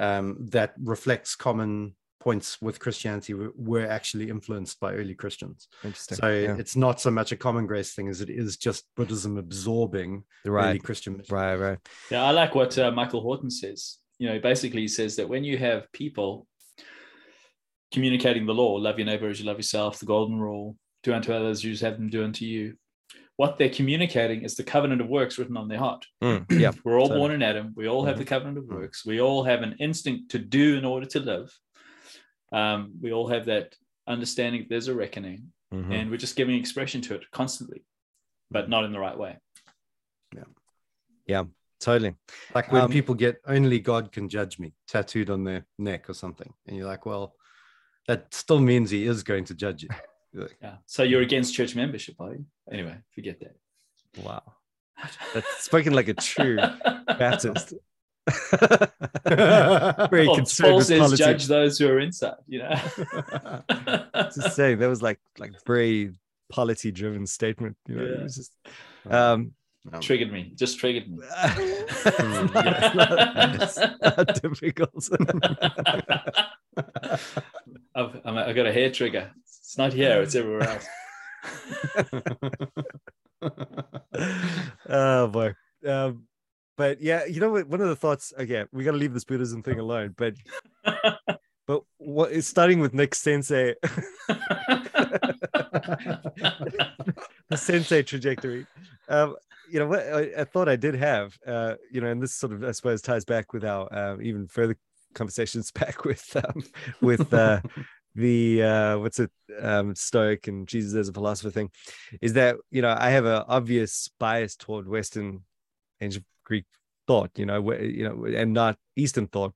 um, that reflects common points with christianity were, actually influenced by early christians Interesting. so yeah. it's not so much a common grace thing as it is just buddhism absorbing right. early christian mission. right right yeah i like what uh, michael horton says you know basically he says that when you have people communicating the law love your neighbor as you love yourself the golden rule do unto others, you just have them do unto you. What they're communicating is the covenant of works written on their heart. Mm, yeah, we're all so, born in Adam. We all have mm-hmm. the covenant of mm. works. We all have an instinct to do in order to live. Um, we all have that understanding that there's a reckoning, mm-hmm. and we're just giving expression to it constantly, but not in the right way. Yeah, yeah, totally. Like when um, people get "only God can judge me" tattooed on their neck or something, and you're like, well, that still means He is going to judge you. Yeah. So you're against church membership, are you? Anyway, forget that. Wow. That's spoken like a true Baptist. very well, Paul says politics. judge those who are inside, you know. just saying that was like like very polity driven statement, you know. Yeah. It was just um um, triggered me, just triggered me. difficult. I've, I've got a hair trigger. It's not here, it's everywhere else. oh boy. Um, but yeah, you know what? One of the thoughts again, we got to leave this Buddhism thing alone. But but what is starting with Nick Sensei, the Sensei trajectory. Um, you know what? I, I, thought I did have, uh, you know, and this sort of I suppose ties back with our uh, even further conversations back with um, with uh, the uh, what's it um, Stoic and Jesus as a philosopher thing, is that you know I have an obvious bias toward Western ancient Greek thought, you know, you know, and not Eastern thought.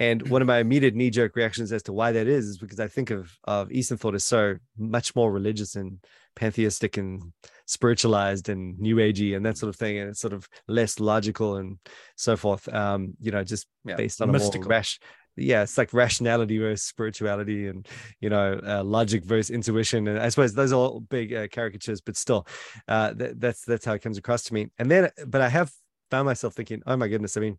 And one of my immediate knee jerk reactions as to why that is, is because I think of, of Eastern thought as so much more religious and pantheistic and spiritualized and new agey and that sort of thing. And it's sort of less logical and so forth. Um, you know, just yeah, based on mystical. a more rash, yeah, it's like rationality versus spirituality, and you know, uh, logic versus intuition. And I suppose those are all big uh, caricatures, but still, uh, th- that's that's how it comes across to me. And then, but I have found myself thinking, oh my goodness, I mean,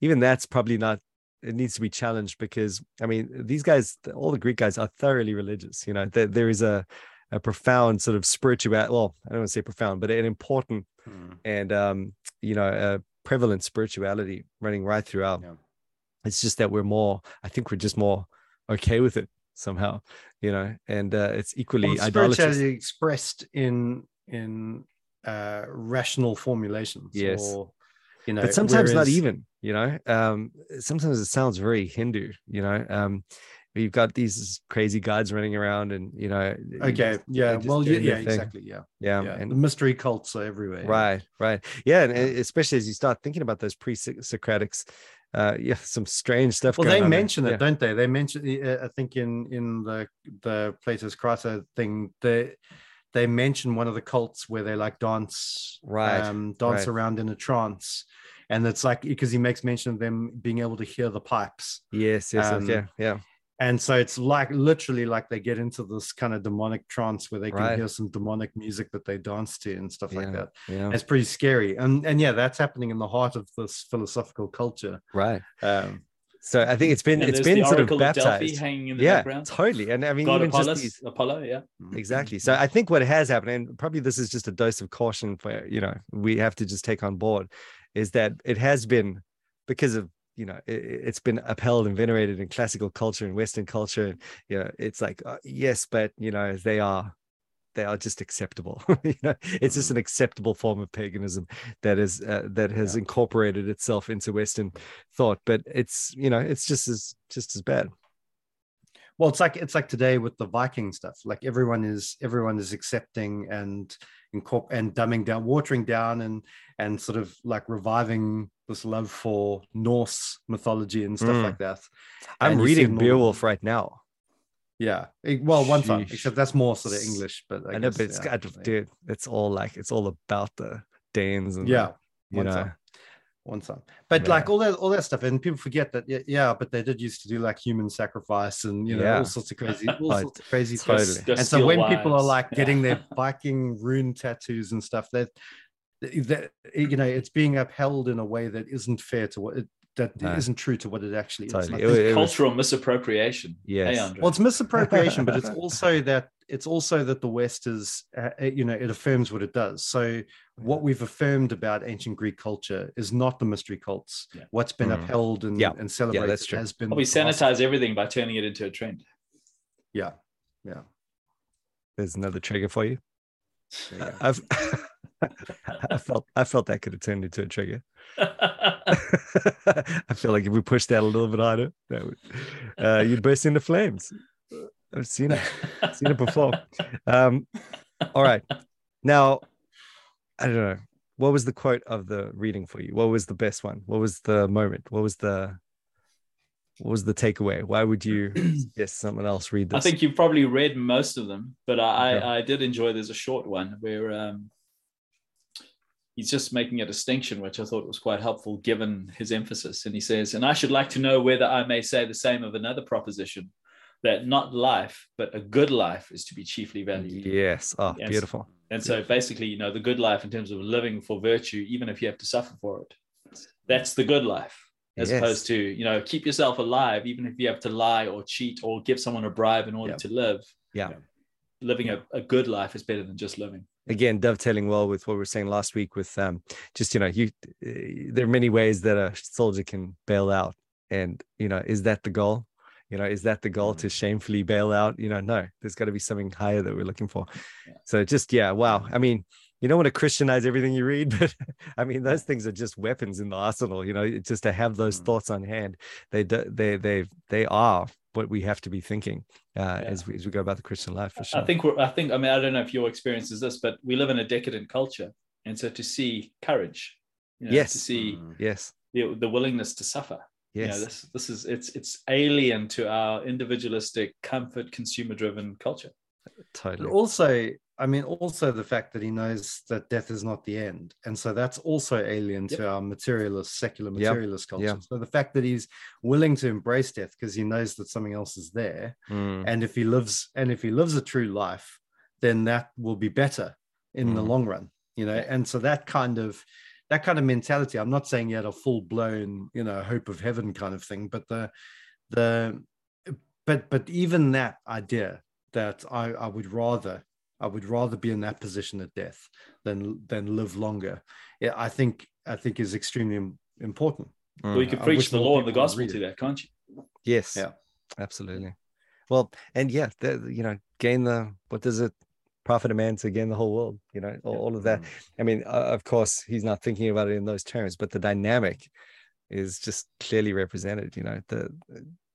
even that's probably not. It needs to be challenged because I mean, these guys, all the Greek guys, are thoroughly religious. You know, there, there is a a profound sort of spiritual. Well, I don't want to say profound, but an important hmm. and um, you know, a prevalent spirituality running right throughout. Yeah it's just that we're more i think we're just more okay with it somehow you know and uh, it's equally well, spirituality expressed in in uh rational formulations yes. or, you know but sometimes whereas... not even you know um sometimes it sounds very hindu you know um you've got these crazy guides running around and you know okay yeah well yeah, yeah exactly yeah. yeah yeah and the mystery cults are everywhere right right. Yeah and especially as you start thinking about those pre-socratics uh, yeah, some strange stuff. Well, they mention there. it, yeah. don't they? They mention, uh, I think, in in the the Plato's Crito thing, they they mention one of the cults where they like dance, right, um, dance right. around in a trance, and it's like because he makes mention of them being able to hear the pipes. Yes, yes, um, yeah, yeah. And so it's like literally like they get into this kind of demonic trance where they can Right. hear some demonic music that they dance to and stuff like that Yeah. it's pretty scary and and yeah that's happening in the heart of this philosophical culture Right. um So I think it's been And it's there's been the sort of Oracle of Delphi baptized. hanging in the Yeah, background. totally. And I mean, God even just Apollo, these, Apollo, yeah. exactly. So I think what has happened, and probably this is just a dose of caution for you know we have to just take on board, is that it has been because of you know it, it's been upheld and venerated in classical culture and Western culture. And, you know, it's like uh, yes, but you know they are they are just acceptable. you know, it's just an acceptable form of paganism that is uh, that has Yeah. incorporated itself into Western thought. But it's you know it's just as just as bad. Well it's like it's like today with the viking stuff like everyone is everyone is accepting and incorp- and dumbing down watering down and and sort of like reviving this love for norse mythology and stuff Mm. like that I'm And reading it Beowulf right now. yeah Eh, well one time except that's more sort of english but i, I know, guess, but it's yeah, dude, it's all like it's all about the Danes and the- yeah you know. time one time but Yeah. like all that all that stuff and people forget that yeah, yeah but they did used to do like human sacrifice and you know Yeah. all sorts of crazy all sorts of crazy totally. stuff Go and so steal when people are wives. like Yeah. getting their Viking rune tattoos and stuff, that that you know it's being upheld in a way that isn't fair to what it, that No. not true to what it actually is. And I Totally. think- It wa- it was- Cultural misappropriation. Yes. Hey, well, it's misappropriation, but it's also that it's also that the West is, uh, uh, you know, it affirms what it does. So what we've affirmed about ancient Greek culture is not the mystery cults. Yeah. What's been Mm. upheld and, Yeah. and celebrated that's true. has been. Well, we sanitize everything by turning it into a trend. Yeah, yeah. There's another trigger for you. You. I've I felt I felt that could have turned into a trigger. I feel like if we pushed that a little bit harder, that would uh, you'd burst into flames. I've seen it, seen it before. Um, all right, now I don't know. What was the quote of the reading for you? What was the best one? What was the moment? What was the what was the takeaway? Why would you suggest someone else read this? I think you've probably read most of them, but I, Okay. I, I did enjoy. There's a short one where um, he's just making a distinction, which I thought was quite helpful given his emphasis. And he says, "And I should like to know whether I may say the same of another proposition, that not life, but a good life, is to be chiefly valued." yes. Oh, Yes. beautiful. And so basically, you know, the good life in terms of living for virtue, even if you have to suffer for it, that's the good life. As Yes. opposed to, you know, keep yourself alive, even if you have to lie or cheat or give someone a bribe in order Yeah. to live. Yeah. Living a, a good life is better than just living. again dovetailing well with what we were saying last week with um just you know you uh, there are many ways that a soldier can bail out and you know is that the goal you know is that the goal to shamefully bail out you know no there's got to be something higher that we're looking for Yeah. so just yeah wow i mean you don't want to christianize everything you read but i mean those things are just weapons in the arsenal you know just to have those Mm. thoughts on hand they they they they are what we have to be thinking uh, Yeah. as we as we go about the christian life for sure I think we're, I think, I mean, I don't know if your experience is this, but we live in a decadent culture. And so to see courage, you know, Yes. to see Mm. yes the, the willingness to suffer. Yes You know, this, this is, it's, it's alien to our individualistic, comfort, consumer driven culture. But totally also, I mean, also the fact that he knows that death is not the end. And so that's also alien to our materialist, secular Yep. materialist culture. Yeah. So the fact that he's willing to embrace death because he knows that something else is there. Mm. And if he lives, and if he lives a true life, then that will be better in the Mm. long run, you know. And so that kind of that kind of mentality, I'm not saying he had a full blown, you know, hope of heaven kind of thing, but the the but but even that idea that I, I would rather I would rather be in that position at death than than live longer. Yeah, I think I think is extremely important. Well, you Mm. could I preach the law and the gospel to that, can't you? Yes. Yeah. Absolutely. Well, and yeah, the, you know, gain the what does it profit a man to gain the whole world? You know, all, all of that. Mm. I mean, uh, of course, he's not thinking about it in those terms, but the dynamic is just clearly represented. You know, the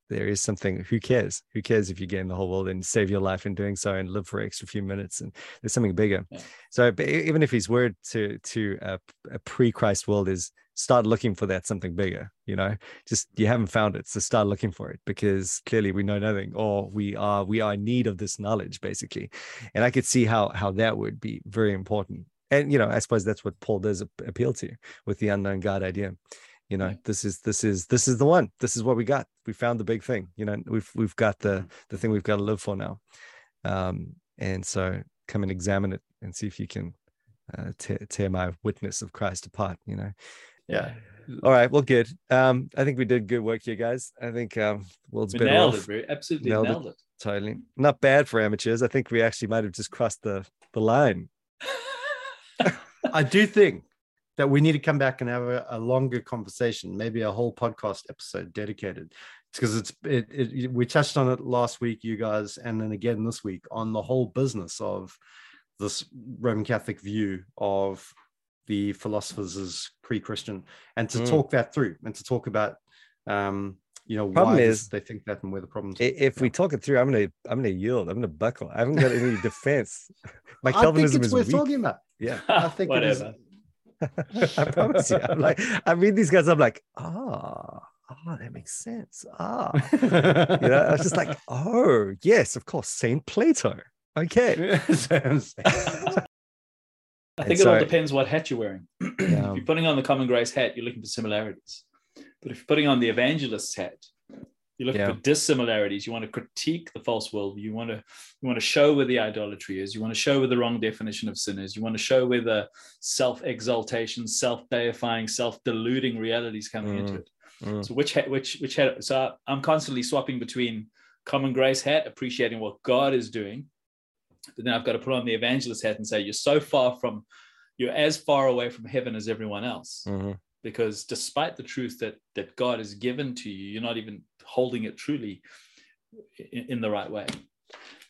there is something. Who cares? Who cares if you gain the whole world and save your life in doing so and live for an extra few minutes? And there's something bigger. Yeah. So, even if his word to to a, a pre-Christ world is start looking for that something bigger, you know, just you haven't found it, so start looking for it because clearly we know nothing, or we are we are in need of this knowledge, basically. And I could see how how that would be very important. And you know, I suppose that's what Paul does appeal to with the unknown God idea. you know, this is this is this is the one. This is what we got. We found the big thing. You know, we've we've got the the thing we've got to live for now. Um, and so come and examine it and see if you can uh, tear, tear my witness of Christ apart. You know. Yeah. All right. Well, good. Um, I think we did good work here, guys. I think um, world's we better nailed off. it, bro. Absolutely Nailed nailed, it. it. Totally. Not bad for amateurs. I think we actually might have just crossed the the line. I do think that we need to come back and have a, a longer conversation, maybe a whole podcast episode dedicated. It's because it's it, it, we touched on it last week, you guys, and then again this week on the whole business of this Roman Catholic view of the philosophers as pre-Christian, and to Mm. talk that through and to talk about um, you know Problem why is- they think that and where the problems. If we talk it through, I'm gonna I'm gonna yield. I'm gonna buckle. I haven't got any defense. My I think Calvinism it's is worth weak. talking about. Yeah, I think it is. Whatever. I promise you. I'm like, I read these guys. I'm like, ah, ah, that makes sense. Ah, you know, I was just like, oh, yes, of course, Saint Plato. Okay. I think And it all depends what hat you're wearing. Yeah. if you're putting on the common grace hat, you're looking for similarities. But if you're putting on the evangelist's hat, you're looking Yeah. for dissimilarities. You want to critique the false world. You want to you want to show where the idolatry is. You want to show where the wrong definition of sin is. You want to show where the self-exaltation, self-deifying, self-deluding realities coming into Mm. it. Mm. So which hat, which which hat? So I'm constantly swapping between common grace hat, appreciating what God is doing, but then I've got to put on the evangelist hat and say you're so far from, you're as far away from heaven as everyone else, Mhm. because despite the truth that that God has given to you, you're not even holding it truly in, in the right way.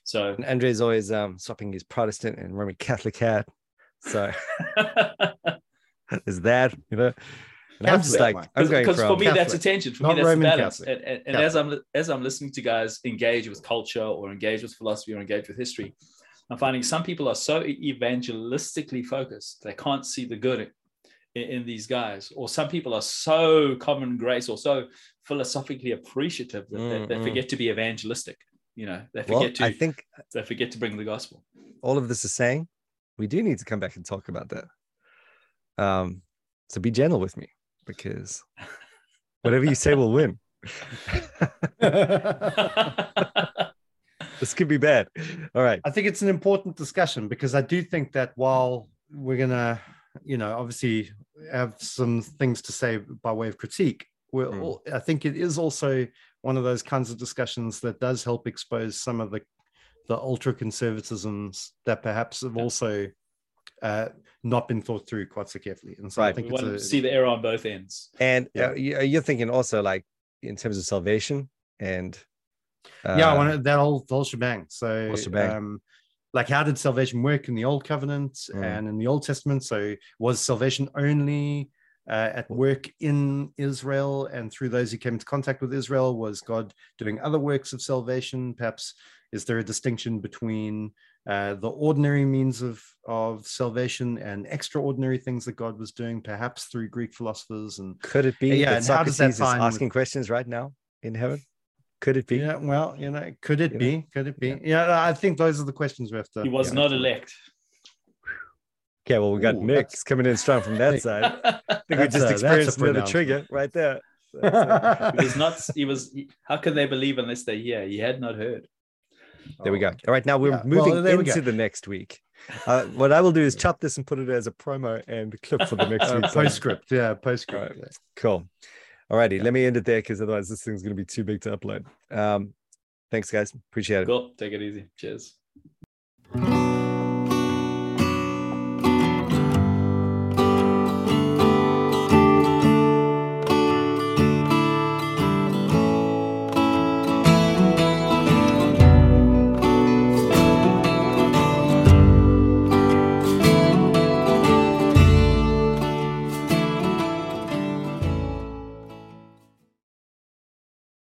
So And Andre's always um, swapping his Protestant and Roman Catholic hat. So there's that, you know. And I'm just like, I'm going because for me that's attention for not me that's Roman balance Catholic. and, and, and Catholic. as i'm as i'm listening to guys engage with culture or engage with philosophy or engage with history i'm finding some people are so evangelistically focused they can't see the good in, in these guys or some people are so common grace or so philosophically appreciative that they, they Mm, mm. forget to be evangelistic you know they well, forget to I think they forget to bring the gospel all of this is saying we do need to come back and talk about that. Um, so be gentle with me because whatever you say will win. This could be bad. All right. I think it's an important discussion because I do think that while we're gonna, you know, obviously have some things to say by way of critique, we're Mm. all, I think it is also one of those kinds of discussions that does help expose some of the the ultra conservatisms that perhaps have also uh, not been thought through quite so carefully. And so I Right. we think want to it's see the error on both ends And Yeah. uh, you're thinking also like in terms of salvation and uh, yeah, I want to, that whole whole shebang. So, shebang. um, like, how did salvation work in the Old Covenant Mm. and in the Old Testament? So, was salvation only uh, at work in Israel and through those who came into contact with Israel? Was God doing other works of salvation? Perhaps is there a distinction between uh, the ordinary means of of salvation and extraordinary things that God was doing, perhaps through Greek philosophers and could it be Yeah, that and how does that is in with- asking questions right now in heaven? Could it be? yeah, well, you know, could it You know? be? Could it be? Yeah. I think those are the questions we have to. he was yeah, not to- elect Okay, well, we got Ooh, Nick that's- coming in strong from that side. I think we just a- a experienced another trigger right there. That's it. he was not he was how can they believe unless they hear he had not heard There we Oh, go. All right, now we're Yeah, well, moving we into the next week. Uh, what I will do is chop this and put it as a promo and clip for the next Uh, week. postscript, yeah, postscript. Right. Cool. Alrighty, let me end it there because otherwise this thing's going to be too big to upload. Um, thanks, guys. Appreciate it. cool take it easy cheers